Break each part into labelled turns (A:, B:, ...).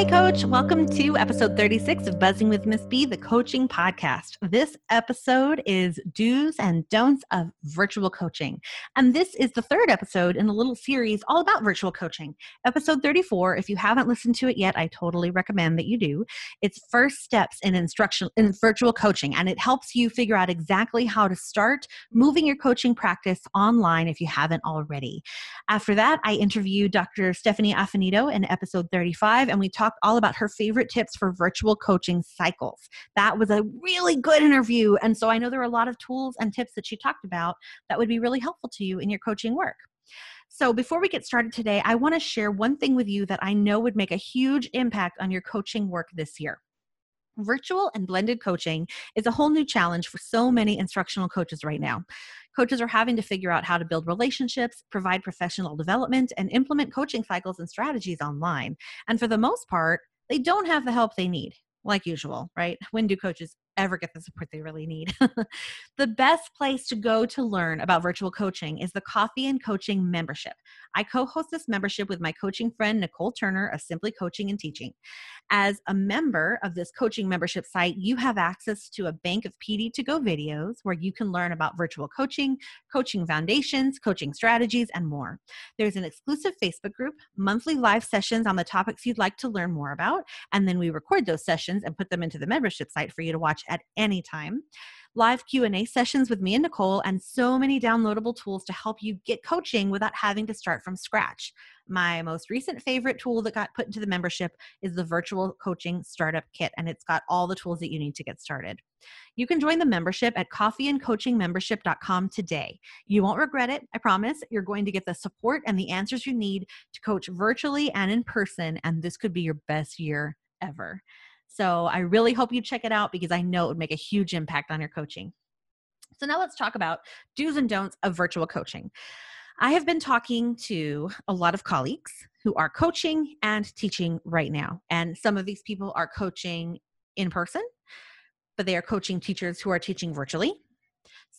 A: Hey, Coach. Welcome to episode 36 of Buzzing with Miss B, the coaching podcast. This episode is do's and don'ts of virtual coaching. And this is the third episode in a little series all about virtual coaching. Episode 34, if you haven't listened to it yet, I totally recommend that you do. It's first steps in instruction in virtual coaching, and it helps you figure out exactly how to start moving your coaching practice online if you haven't already. After that, I interviewed Dr. Stephanie Affinito in episode 35, and we talked all about her favorite tips for virtual coaching cycles. That was a really good interview. And so I know there are a lot of tools and tips that she talked about that would be really helpful to you in your coaching work. So, before we get started today, I want to share one thing with you that I know would make a huge impact on your coaching work this year. Virtual and blended coaching is a whole new challenge for so many instructional coaches right now. Coaches are having to figure out how to build relationships, provide professional development, and implement coaching cycles and strategies online. And for the most part, they don't have the help they need like usual, right? When do coaches ever get the support they really need? the best place to go to learn about virtual coaching is the Coffee and Coaching membership. I co host this membership with my coaching friend, Nicole Turner of Simply Coaching and Teaching. As a member of this coaching membership site, you have access to a bank of PD to go videos where you can learn about virtual coaching, coaching foundations, coaching strategies, and more. There's an exclusive Facebook group, monthly live sessions on the topics you'd like to learn more about, and then we record those sessions and put them into the membership site for you to watch at any time. Live q&a sessions with me and nicole and so many downloadable tools to help you get coaching without having to start from scratch. My most recent favorite tool that got put into the membership is the virtual coaching startup kit and it's got all the tools that you need to get started. You can join the membership at coffeeandcoachingmembership.com today. You won't regret it i promise. You're going to get the support and the answers you need to coach virtually and in person and this could be your best year ever so I really hope you check it out because I know it would make a huge impact on your coaching. So now let's talk about do's and don'ts of virtual coaching. I have been talking to a lot of colleagues who are coaching and teaching right now. And some of these people are coaching in person, but they are coaching teachers who are teaching virtually.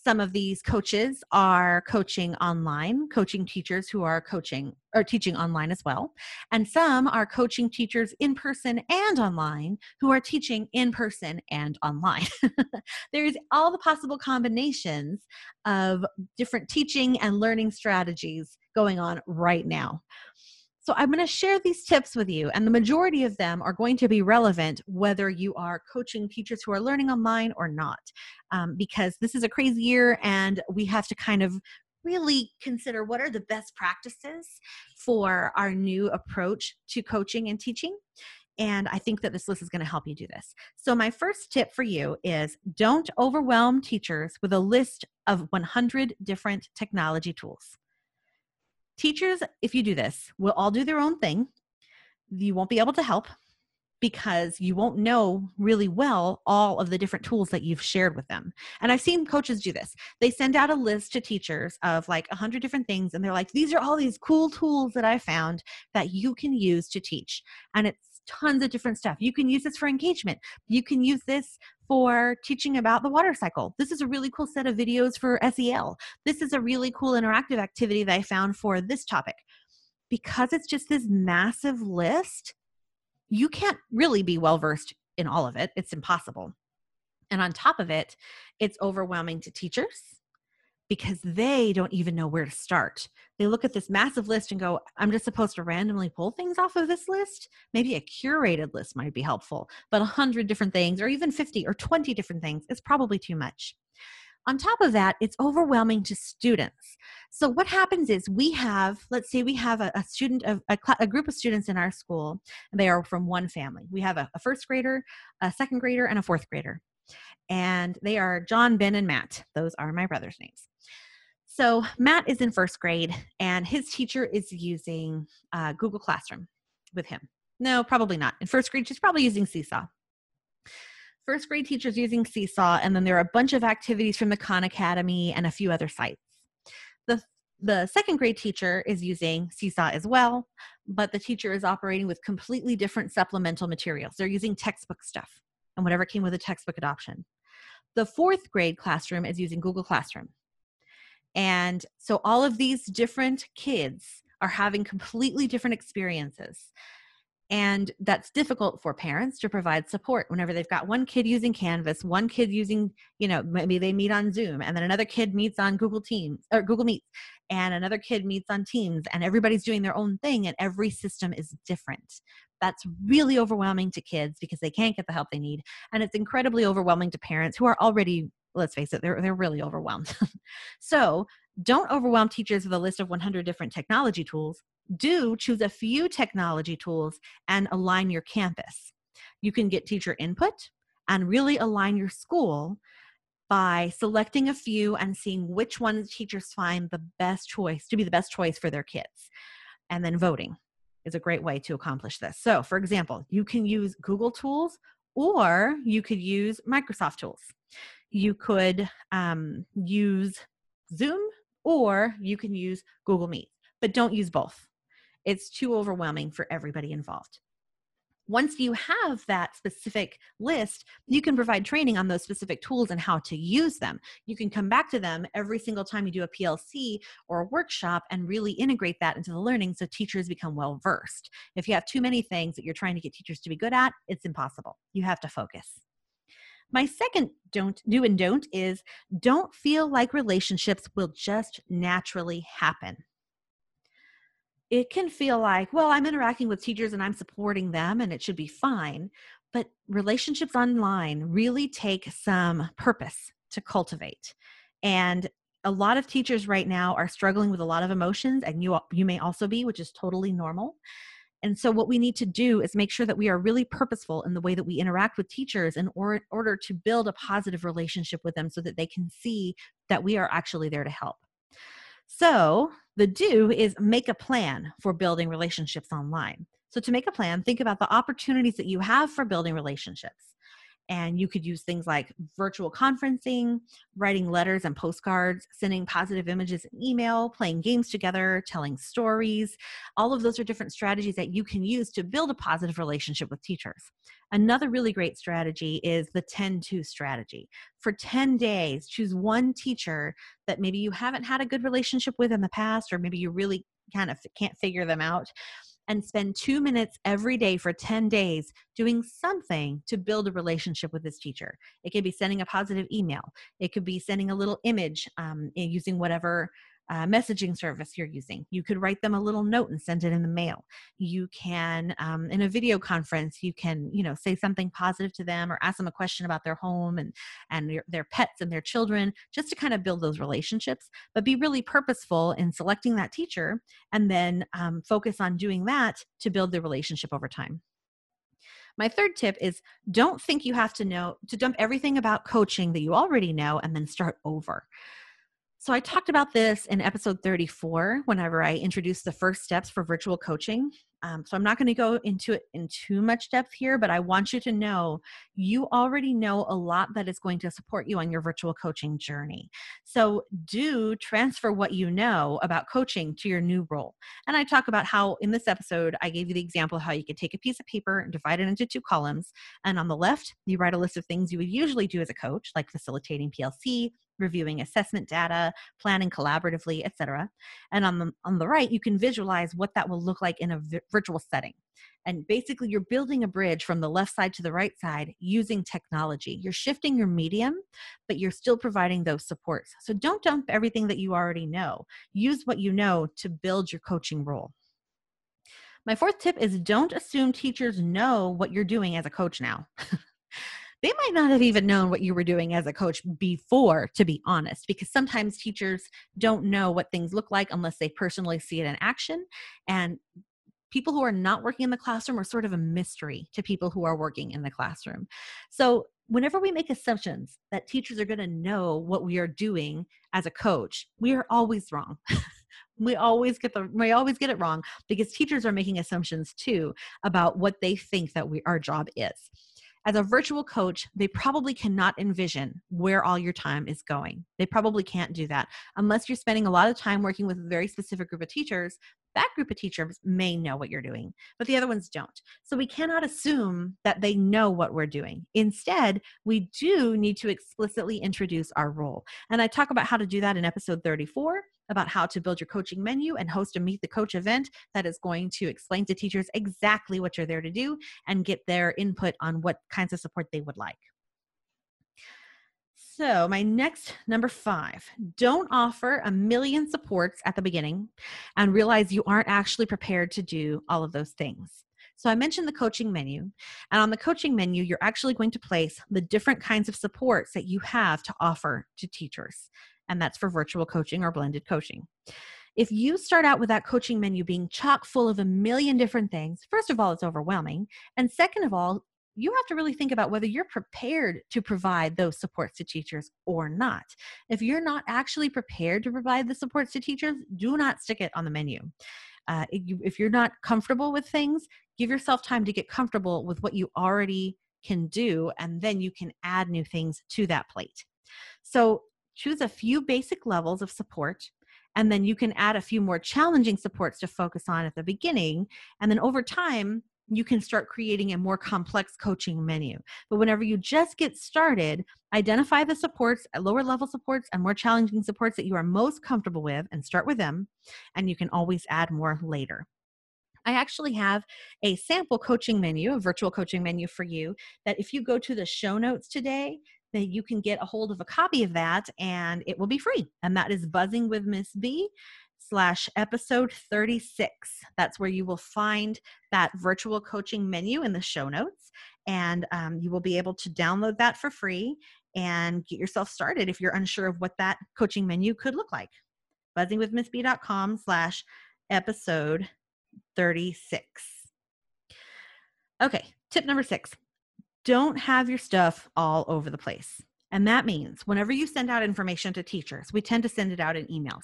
A: Some of these coaches are coaching online, coaching teachers who are coaching or teaching online as well. And some are coaching teachers in person and online who are teaching in person and online. There's all the possible combinations of different teaching and learning strategies going on right now. So I'm going to share these tips with you, and the majority of them are going to be relevant whether you are coaching teachers who are learning online or not, um, because this is a crazy year, and we have to kind of really consider what are the best practices for our new approach to coaching and teaching. And I think that this list is going to help you do this. So, my first tip for you is don't overwhelm teachers with a list of 100 different technology tools. Teachers, if you do this, will all do their own thing. You won't be able to help because you won't know really well all of the different tools that you've shared with them. And I've seen coaches do this. They send out a list to teachers of like a hundred different things, and they're like, these are all these cool tools that I found that you can use to teach. And it's tons of different stuff. You can use this for engagement. You can use this for teaching about the water cycle. This is a really cool set of videos for SEL. This is a really cool interactive activity that I found for this topic. Because it's just this massive list, you can't really be well versed in all of it. It's impossible. And on top of it, it's overwhelming to teachers because they don't even know where to start. They look at this massive list and go, I'm just supposed to randomly pull things off of this list. Maybe a curated list might be helpful, but 100 different things, or even 50 or 20 different things, is probably too much. On top of that, it's overwhelming to students. So, what happens is we have, let's say we have a, a student, of, a, a, group of students in our school, and they are from one family. We have a, a first grader, a second grader, and a fourth grader. And they are John, Ben, and Matt. Those are my brother's names. So Matt is in first grade, and his teacher is using uh, Google Classroom with him. No, probably not. In first grade, she's probably using Seesaw. first grade teachers using Seesaw, and then there are a bunch of activities from the Khan Academy and a few other sites. The the second grade teacher is using Seesaw as well, but the teacher is operating with completely different supplemental materials. They're using textbook stuff and whatever came with a textbook adoption. The fourth grade classroom is using Google Classroom. And so all of these different kids are having completely different experiences and that's difficult for parents to provide support whenever they've got one kid using canvas one kid using you know maybe they meet on zoom and then another kid meets on google teams or google meets and another kid meets on teams and everybody's doing their own thing and every system is different. That's really overwhelming to kids because they can't get the help they need and it's incredibly overwhelming to parents who are already let's face it they're, they're really overwhelmed. So don't overwhelm teachers with a list of 100 different technology tools. Do choose a few technology tools and align your campus. You can get teacher input and really align your school by selecting a few and seeing which ones teachers find the best choice to be the best choice for their kids. And then voting is a great way to accomplish this. So, for example, you can use Google tools or you could use Microsoft tools. You could um, use Zoom or you can use Google Meet, but don't use both it's too overwhelming for everybody involved. Once you have that specific list, you can provide training on those specific tools and how to use them. You can come back to them every single time you do a PLC or a workshop and really integrate that into the learning so teachers become well versed. If you have too many things that you're trying to get teachers to be good at, it's impossible. You have to focus. My second don't do and don't is don't feel like relationships will just naturally happen it can feel like, well, I'm interacting with teachers and I'm supporting them and it should be fine. But relationships online really take some purpose to cultivate. And a lot of teachers right now are struggling with a lot of emotions and you you may also be, which is totally normal. And so what we need to do is make sure that we are really purposeful in the way that we interact with teachers in or, order to build a positive relationship with them so that they can see that we are actually there to help. So, the do is make a plan for building relationships online. So, to make a plan, think about the opportunities that you have for building relationships. And you could use things like virtual conferencing, writing letters and postcards, sending positive images in email, playing games together, telling stories. All of those are different strategies that you can use to build a positive relationship with teachers. Another really great strategy is the 10 2 strategy. For 10 days, choose one teacher that maybe you haven't had a good relationship with in the past, or maybe you really kind of can't figure them out and spend two minutes every day for 10 days doing something to build a relationship with this teacher. It could be sending a positive email, it could be sending a little image um, using whatever uh, messaging service you're using. You could write them a little note and send it in the mail. You can, um, in a video conference, you can, you know, say something positive to them or ask them a question about their home and and their, their pets and their children, just to kind of build those relationships. But be really purposeful in selecting that teacher and then um, focus on doing that to build the relationship over time. My third tip is don't think you have to know to dump everything about coaching that you already know and then start over. So I talked about this in episode 34 whenever I introduced the first steps for virtual coaching. Um, so I'm not going to go into it in too much depth here, but I want you to know you already know a lot that is going to support you on your virtual coaching journey. So do transfer what you know about coaching to your new role. And I talk about how in this episode, I gave you the example how you could take a piece of paper and divide it into two columns. And on the left, you write a list of things you would usually do as a coach, like facilitating PLC, reviewing assessment data, planning collaboratively, etc. And on the on the right, you can visualize what that will look like in a vi- virtual setting. And basically, you're building a bridge from the left side to the right side using technology. You're shifting your medium, but you're still providing those supports. So don't dump everything that you already know. Use what you know to build your coaching role. My fourth tip is don't assume teachers know what you're doing as a coach now. they might not have even known what you were doing as a coach before, to be honest, because sometimes teachers don't know what things look like unless they personally see it in action. And people who are not working in the classroom are sort of a mystery to people who are working in the classroom. So, whenever we make assumptions that teachers are going to know what we are doing as a coach, we are always wrong. we always get the we always get it wrong because teachers are making assumptions too about what they think that we our job is as a virtual coach, they probably cannot envision where all your time is going. They probably can't do that unless you're spending a lot of time working with a very specific group of teachers. That group of teachers may know what you're doing, but the other ones don't. So we cannot assume that they know what we're doing. Instead, we do need to explicitly introduce our role. And I talk about how to do that in episode 34 about how to build your coaching menu and host a Meet the Coach event that is going to explain to teachers exactly what you're there to do and get their input on what kinds of support they would like. So, my next number five don't offer a million supports at the beginning and realize you aren't actually prepared to do all of those things. So, I mentioned the coaching menu, and on the coaching menu, you're actually going to place the different kinds of supports that you have to offer to teachers and that's for virtual coaching or blended coaching. If you start out with that coaching menu being chock full of a million different things, first of all, it's overwhelming. And second of all, you have to really think about whether you're prepared to provide those supports to teachers or not. If you're not actually prepared to provide the supports to teachers, do not stick it on the menu. Uh, if you're not comfortable with things, give yourself time to get comfortable with what you already can do, and then you can add new things to that plate. So choose a few basic levels of support and then you can add a few more challenging supports to focus on at the beginning and then over time you can start creating a more complex coaching menu. But whenever you just get started identify the supports at lower level supports and more challenging supports that you are most comfortable with and start with them and you can always add more later. I actually have a sample coaching menu, a virtual coaching menu for you that if you go to the show notes today, that you can get a hold of a copy of that and it will be free. And that is Buzzing with Miss B slash episode 36. That's where you will find that virtual coaching menu in the show notes. And um, you will be able to download that for free and get yourself started if you're unsure of what that coaching menu could look like. Buzzingwithmissb.com slash episode 36. Okay, tip number six don't have your stuff all over the place. And that means whenever you send out information to teachers, we tend to send it out in emails.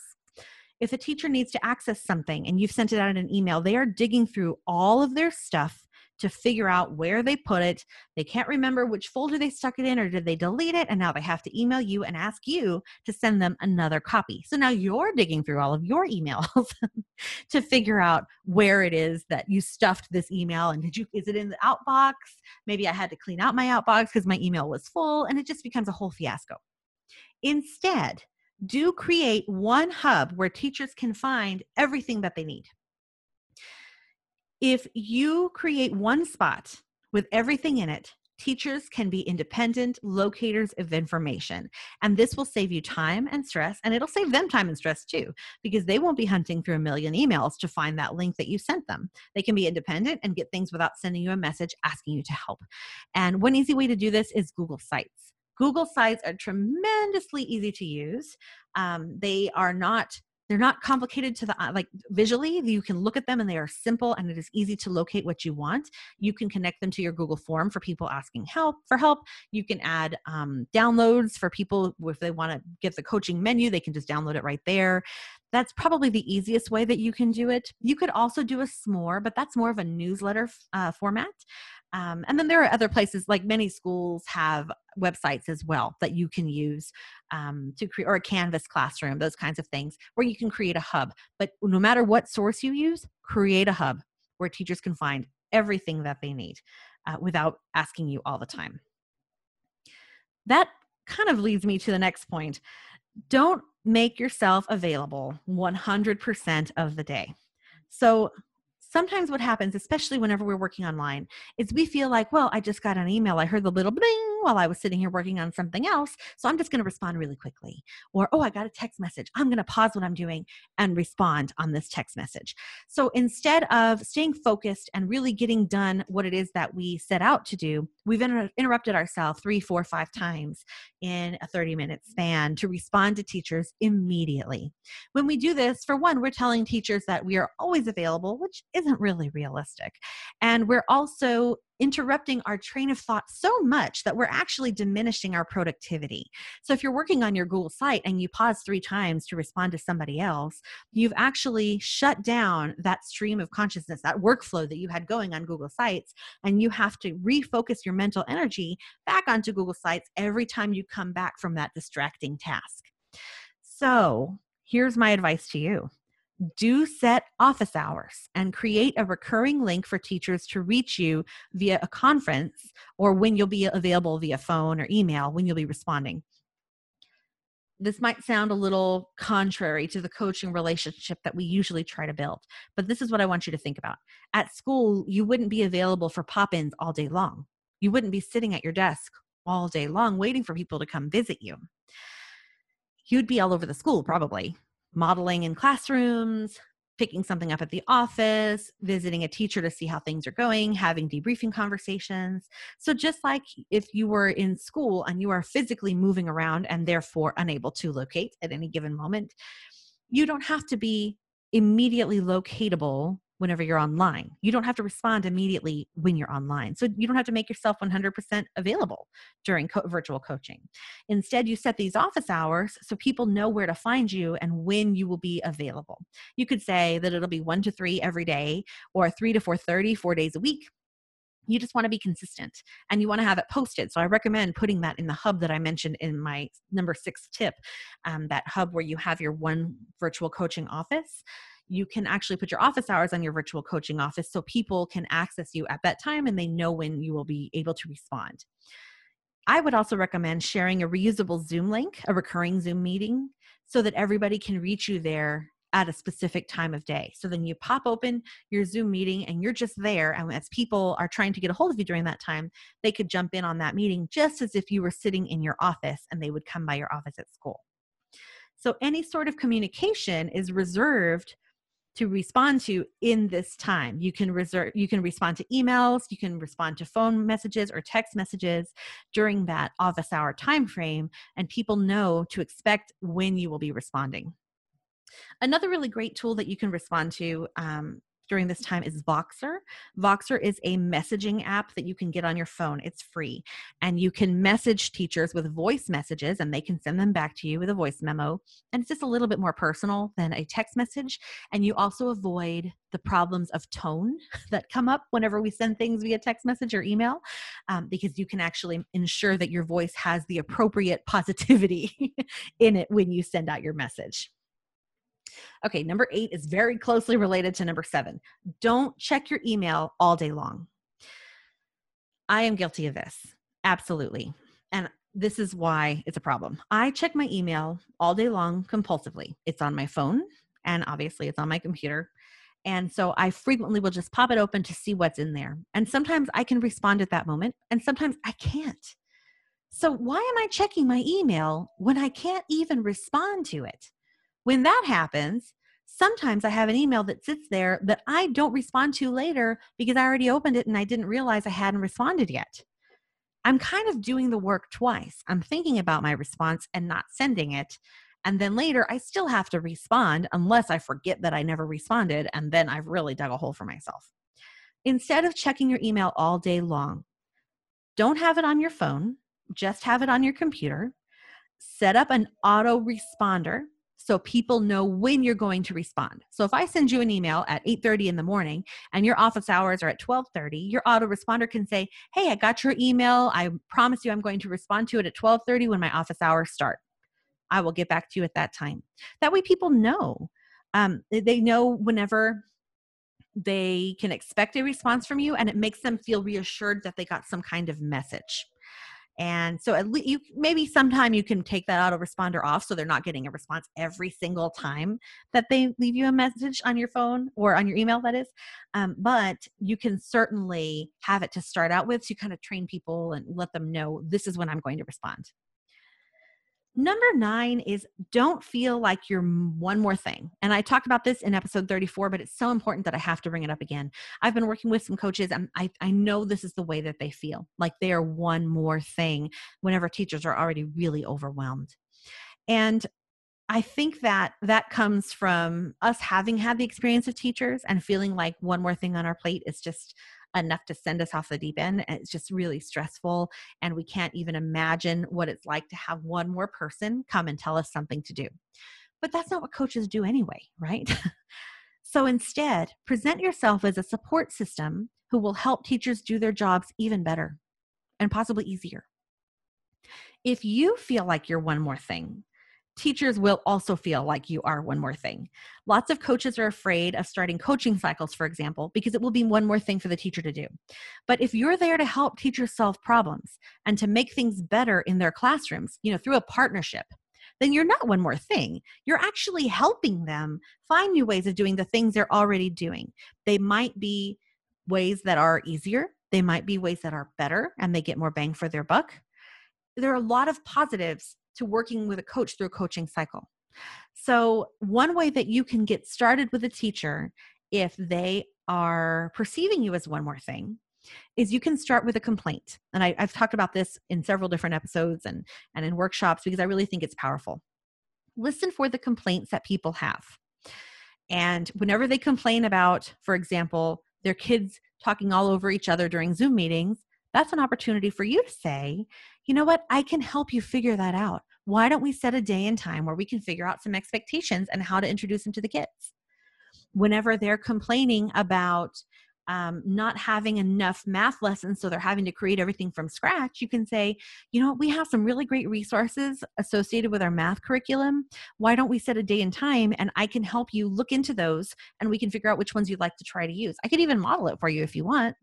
A: If a teacher needs to access something and you've sent it out in an email, they are digging through all of their stuff to figure out where they put it. They can't remember which folder they stuck it in or did they delete it. And now they have to email you and ask you to send them another copy. So now you're digging through all of your emails to figure out where it is that you stuffed this email. And did you, is it in the outbox? Maybe I had to clean out my outbox because my email was full and it just becomes a whole fiasco. Instead, do create one hub where teachers can find everything that they need if you create one spot with everything in it, teachers can be independent locators of information. And this will save you time and stress, and it'll save them time and stress too, because they won't be hunting through a million emails to find that link that you sent them. They can be independent and get things without sending you a message asking you to help. And one easy way to do this is Google Sites. Google Sites are tremendously easy to use. Um, they are not they're not complicated to the like visually you can look at them and they are simple and it is easy to locate what you want. You can connect them to your google form for people asking help for help. You can add um, downloads for people if they want to get the coaching menu they can just download it right there. That's probably the easiest way that you can do it. You could also do a smore but that's more of a newsletter uh, format um, and then there are other places like many schools have websites as well that you can use um, to create, or a Canvas classroom, those kinds of things, where you can create a hub. But no matter what source you use, create a hub where teachers can find everything that they need uh, without asking you all the time. That kind of leads me to the next point. Don't make yourself available 100% of the day. So sometimes what happens, especially whenever we're working online, is we feel like, well, I just got an email. I heard the little bling while I was sitting here working on something else. So I'm just going to respond really quickly. Or, oh, I got a text message. I'm going to pause what I'm doing and respond on this text message. So instead of staying focused and really getting done what it is that we set out to do, we've inter- interrupted ourselves three, four, five times in a 30 minute span to respond to teachers immediately. When we do this, for one, we're telling teachers that we are always available, which isn't really realistic. And we're also interrupting our train of thought so much that we're actually diminishing our productivity. So if you're working on your Google site and you pause three times to respond to somebody else, you've actually shut down that stream of consciousness, that workflow that you had going on Google Sites, and you have to refocus your mental energy back onto Google Sites every time you come back from that distracting task. So, here's my advice to you do set office hours and create a recurring link for teachers to reach you via a conference or when you'll be available via phone or email when you'll be responding. This might sound a little contrary to the coaching relationship that we usually try to build, but this is what I want you to think about. At school, you wouldn't be available for pop ins all day long. You wouldn't be sitting at your desk all day long waiting for people to come visit you. You'd be all over the school probably modeling in classrooms, picking something up at the office, visiting a teacher to see how things are going, having debriefing conversations. So, just like if you were in school and you are physically moving around and therefore unable to locate at any given moment, you don't have to be immediately locatable whenever you're online. You don't have to respond immediately when you're online. So you don't have to make yourself 100% available during co- virtual coaching. Instead, you set these office hours so people know where to find you and when you will be available. You could say that it'll be 1 to 3 every day or 3 to 4:30 4 days a week you just want to be consistent and you want to have it posted. So I recommend putting that in the hub that I mentioned in my number six tip, um, that hub where you have your one virtual coaching office you can actually put your office hours on your virtual coaching office so people can access you at that time and they know when you will be able to respond. I would also recommend sharing a reusable Zoom link, a recurring Zoom meeting, so that everybody can reach you there at a specific time of day. So then you pop open your Zoom meeting and you're just there. And as people are trying to get a hold of you during that time, they could jump in on that meeting just as if you were sitting in your office and they would come by your office at school. So any sort of communication is reserved to respond to in this time. You can reserve you can respond to emails you can respond to phone messages or text messages during that office hour time frame and people know to expect when you will be responding. Another really great tool that you can respond to um, during this time is Voxer. Voxer is a messaging app that you can get on your phone. It's free. And you can message teachers with voice messages and they can send them back to you with a voice memo. And it's just a little bit more personal than a text message. And you also avoid the problems of tone that come up whenever we send things via text message or email um, because you can actually ensure that your voice has the appropriate positivity in it when you send out your message. Okay, number eight is very closely related to number seven. Don't check your email all day long. I am guilty of this. Absolutely. And this is why it's a problem. I check my email all day long compulsively. It's on my phone and obviously it's on my computer. And so I frequently will just pop it open to see what's in there. And sometimes I can respond at that moment and sometimes I can't. So why am I checking my email when I can't even respond to it? When that happens, sometimes I have an email that sits there that I don't respond to later because I already opened it and I didn't realize I hadn't responded yet. I'm kind of doing the work twice. I'm thinking about my response and not sending it. And then later, I still have to respond unless I forget that I never responded. And then I've really dug a hole for myself. Instead of checking your email all day long, don't have it on your phone, just have it on your computer. Set up an auto responder so people know when you're going to respond. So if I send you an email at 8:30 in the morning and your office hours are at 12:30, your autoresponder can say, "Hey, I got your email. I promise you I'm going to respond to it at 12:30 when my office hours start. I will get back to you at that time." That way people know. Um, they know whenever they can expect a response from you and it makes them feel reassured that they got some kind of message and so at least you maybe sometime you can take that autoresponder off so they're not getting a response every single time that they leave you a message on your phone or on your email, that is. Um, but you can certainly have it to start out with. So you kind of train people and let them know this is when I'm going to respond. Number nine is don't feel like you're one more thing. And I talked about this in episode 34, but it's so important that I have to bring it up again. I've been working with some coaches and I, I know this is the way that they feel like they are one more thing whenever teachers are already really overwhelmed. And I think that that comes from us having had the experience of teachers and feeling like one more thing on our plate is just enough to send us off the deep end. And it's just really stressful. And we can't even imagine what it's like to have one more person come and tell us something to do. But that's not what coaches do anyway, right? so instead, present yourself as a support system who will help teachers do their jobs even better and possibly easier. If you feel like you're one more thing, teachers will also feel like you are one more thing. Lots of coaches are afraid of starting coaching cycles, for example, because it will be one more thing for the teacher to do. But if you're there to help teachers solve problems and to make things better in their classrooms, you know, through a partnership, then you're not one more thing. You're actually helping them find new ways of doing the things they're already doing. They might be ways that are easier, they might be ways that are better, and they get more bang for their buck. There are a lot of positives to working with a coach through a coaching cycle. So, one way that you can get started with a teacher if they are perceiving you as one more thing is you can start with a complaint. And I, have talked about this in several different episodes and, and in workshops because I really think it's powerful. Listen for the complaints that people have. And whenever they complain about, for example, their kids talking all over each other during Zoom meetings, that's an opportunity for you to say, you know what, I can help you figure that out. Why don't we set a day and time where we can figure out some expectations and how to introduce them to the kids? Whenever they're complaining about um, not having enough math lessons, so they're having to create everything from scratch, you can say, you know, we have some really great resources associated with our math curriculum. Why don't we set a day and time and I can help you look into those and we can figure out which ones you'd like to try to use? I could even model it for you if you want.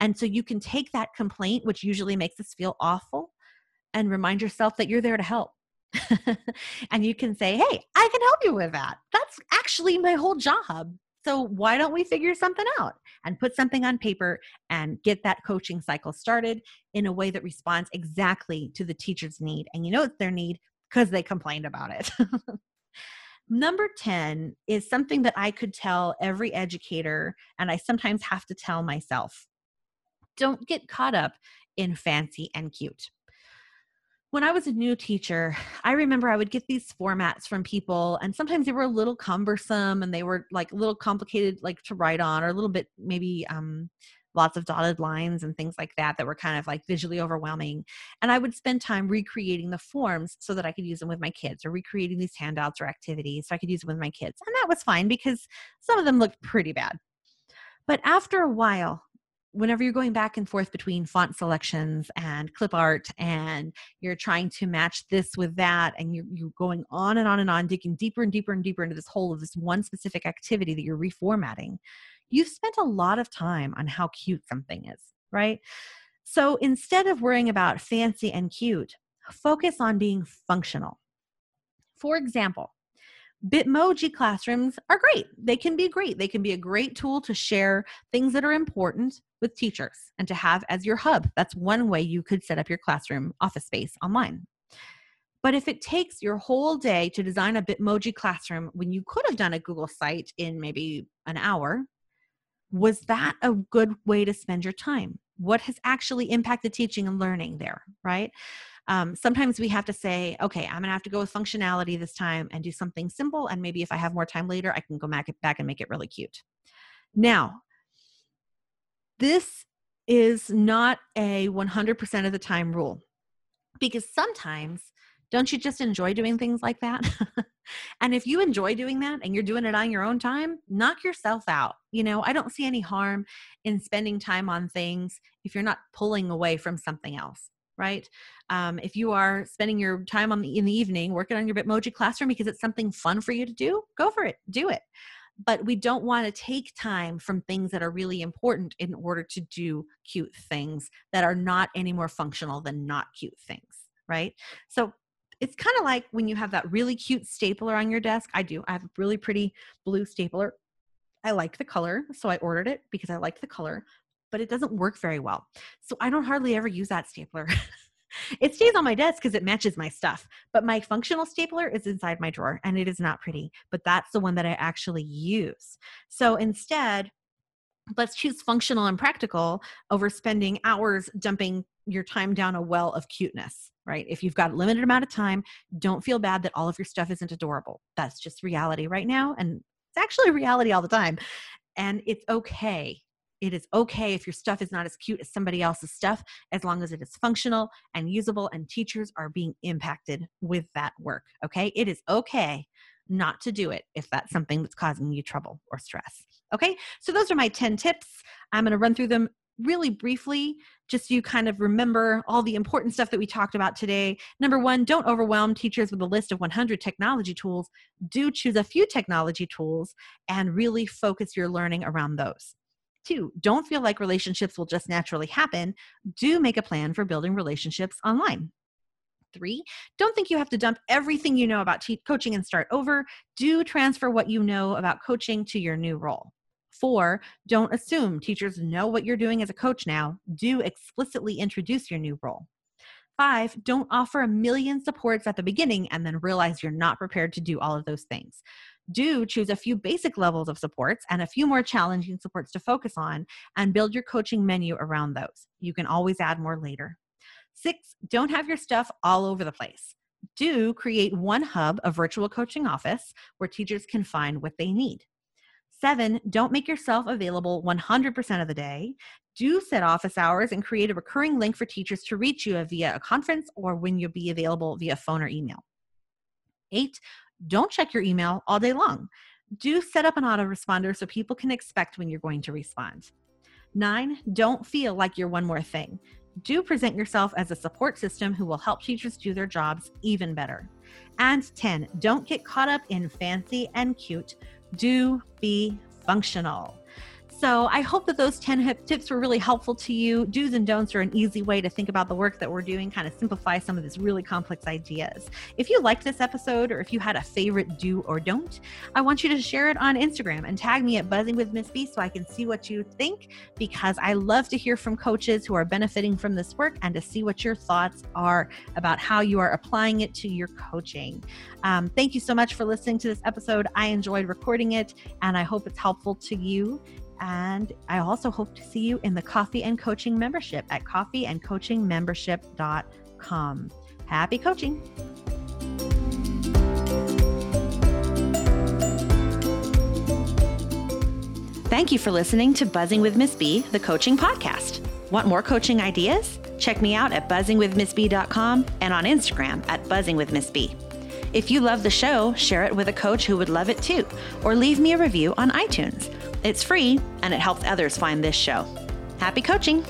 A: And so you can take that complaint, which usually makes us feel awful, and remind yourself that you're there to help. and you can say, hey, I can help you with that. That's actually my whole job. So why don't we figure something out and put something on paper and get that coaching cycle started in a way that responds exactly to the teacher's need? And you know it's their need because they complained about it. Number 10 is something that I could tell every educator, and I sometimes have to tell myself. Don't get caught up in fancy and cute when I was a new teacher, I remember I would get these formats from people, and sometimes they were a little cumbersome and they were like a little complicated, like to write on, or a little bit maybe um, lots of dotted lines and things like that that were kind of like visually overwhelming. And I would spend time recreating the forms so that I could use them with my kids, or recreating these handouts or activities so I could use them with my kids. And that was fine because some of them looked pretty bad. But after a while, whenever you're going back and forth between font selections and clip art and you're trying to match this with that and you're, you're going on and on and on digging deeper and deeper and deeper into this whole of this one specific activity that you're reformatting you've spent a lot of time on how cute something is right? So instead of worrying about fancy and cute focus on being functional. For example Bitmoji classrooms are great. They can be great. They can be a great tool to share things that are important with teachers and to have as your hub. That's one way you could set up your classroom office space online. But if it takes your whole day to design a Bitmoji classroom when you could have done a Google site in maybe an hour, was that a good way to spend your time? What has actually impacted teaching and learning there, right? Um, sometimes we have to say, okay, I'm gonna have to go with functionality this time and do something simple. And maybe if I have more time later, I can go back, back and make it really cute. Now, this is not a 100% of the time rule because sometimes don't you just enjoy doing things like that? and if you enjoy doing that and you're doing it on your own time, knock yourself out. You know, I don't see any harm in spending time on things if you're not pulling away from something else right? Um, if you are spending your time on the, in the evening working on your Bitmoji classroom because it's something fun for you to do, go for it, do it. But we don't want to take time from things that are really important in order to do cute things that are not any more functional than not cute things, right? So it's kind of like when you have that really cute stapler on your desk. I do. I have a really pretty blue stapler. I like the color, so I ordered it because I like the color but it doesn't work very well. So I don't hardly ever use that stapler. it stays on my desk because it matches my stuff, but my functional stapler is inside my drawer and it is not pretty, but that's the one that I actually use. So instead, let's choose functional and practical over spending hours dumping your time down a well of cuteness right if you've got a limited amount of time don't feel bad that all of your stuff isn't adorable that's just reality right now and it's actually reality all the time and it's okay It is okay if your stuff is not as cute as somebody else's stuff, as long as it is functional and usable and teachers are being impacted with that work. Okay. It is okay not to do it if that's something that's causing you trouble or stress. Okay. So those are my 10 tips. I'm going to run through them really briefly, just so you kind of remember all the important stuff that we talked about today. Number one, don't overwhelm teachers with a list of 100 technology tools. Do choose a few technology tools and really focus your learning around those. Two, don't feel like relationships will just naturally happen. Do make a plan for building relationships online. Three, don't think you have to dump everything you know about te- coaching and start over. Do transfer what you know about coaching to your new role. Four, don't assume teachers know what you're doing as a coach now. Do explicitly introduce your new role. Five, don't offer a million supports at the beginning and then realize you're not prepared to do all of those things do choose a few basic levels of supports and a few more challenging supports to focus on and build your coaching menu around those. You can always add more later. Six, don't have your stuff all over the place. Do create one hub, a virtual coaching office, where teachers can find what they need. Seven, don't make yourself available 100% of the day. Do set office hours and create a recurring link for teachers to reach you via a conference or when you'll be available via phone or email. Eight, don't check your email all day long. Do set up an autoresponder so people can expect when you're going to respond. Nine, don't feel like you're one more thing. Do present yourself as a support system who will help teachers do their jobs even better. And 10, don't get caught up in fancy and cute. Do be functional. So I hope that those 10 tips were really helpful to you. Do's and don'ts are an easy way to think about the work that we're doing, kind of simplify some of these really complex ideas. If you liked this episode or if you had a favorite do or don't, I want you to share it on Instagram and tag me at Buzzing with Miss B so I can see what you think because I love to hear from coaches who are benefiting from this work and to see what your thoughts are about how you are applying it to your coaching. Um, thank you so much for listening to this episode. I enjoyed recording it and I hope it's helpful to you. And I also hope to see you in the Coffee and Coaching membership at coffeeandcoachingmembership.com. Happy coaching! Thank you for listening to Buzzing with Miss B, the coaching podcast. Want more coaching ideas? Check me out at buzzingwithmissb.com and on Instagram at buzzingwithmissb. If you love the show, share it with a coach who would love it too, or leave me a review on iTunes. It's free and it helps others find this show. Happy coaching!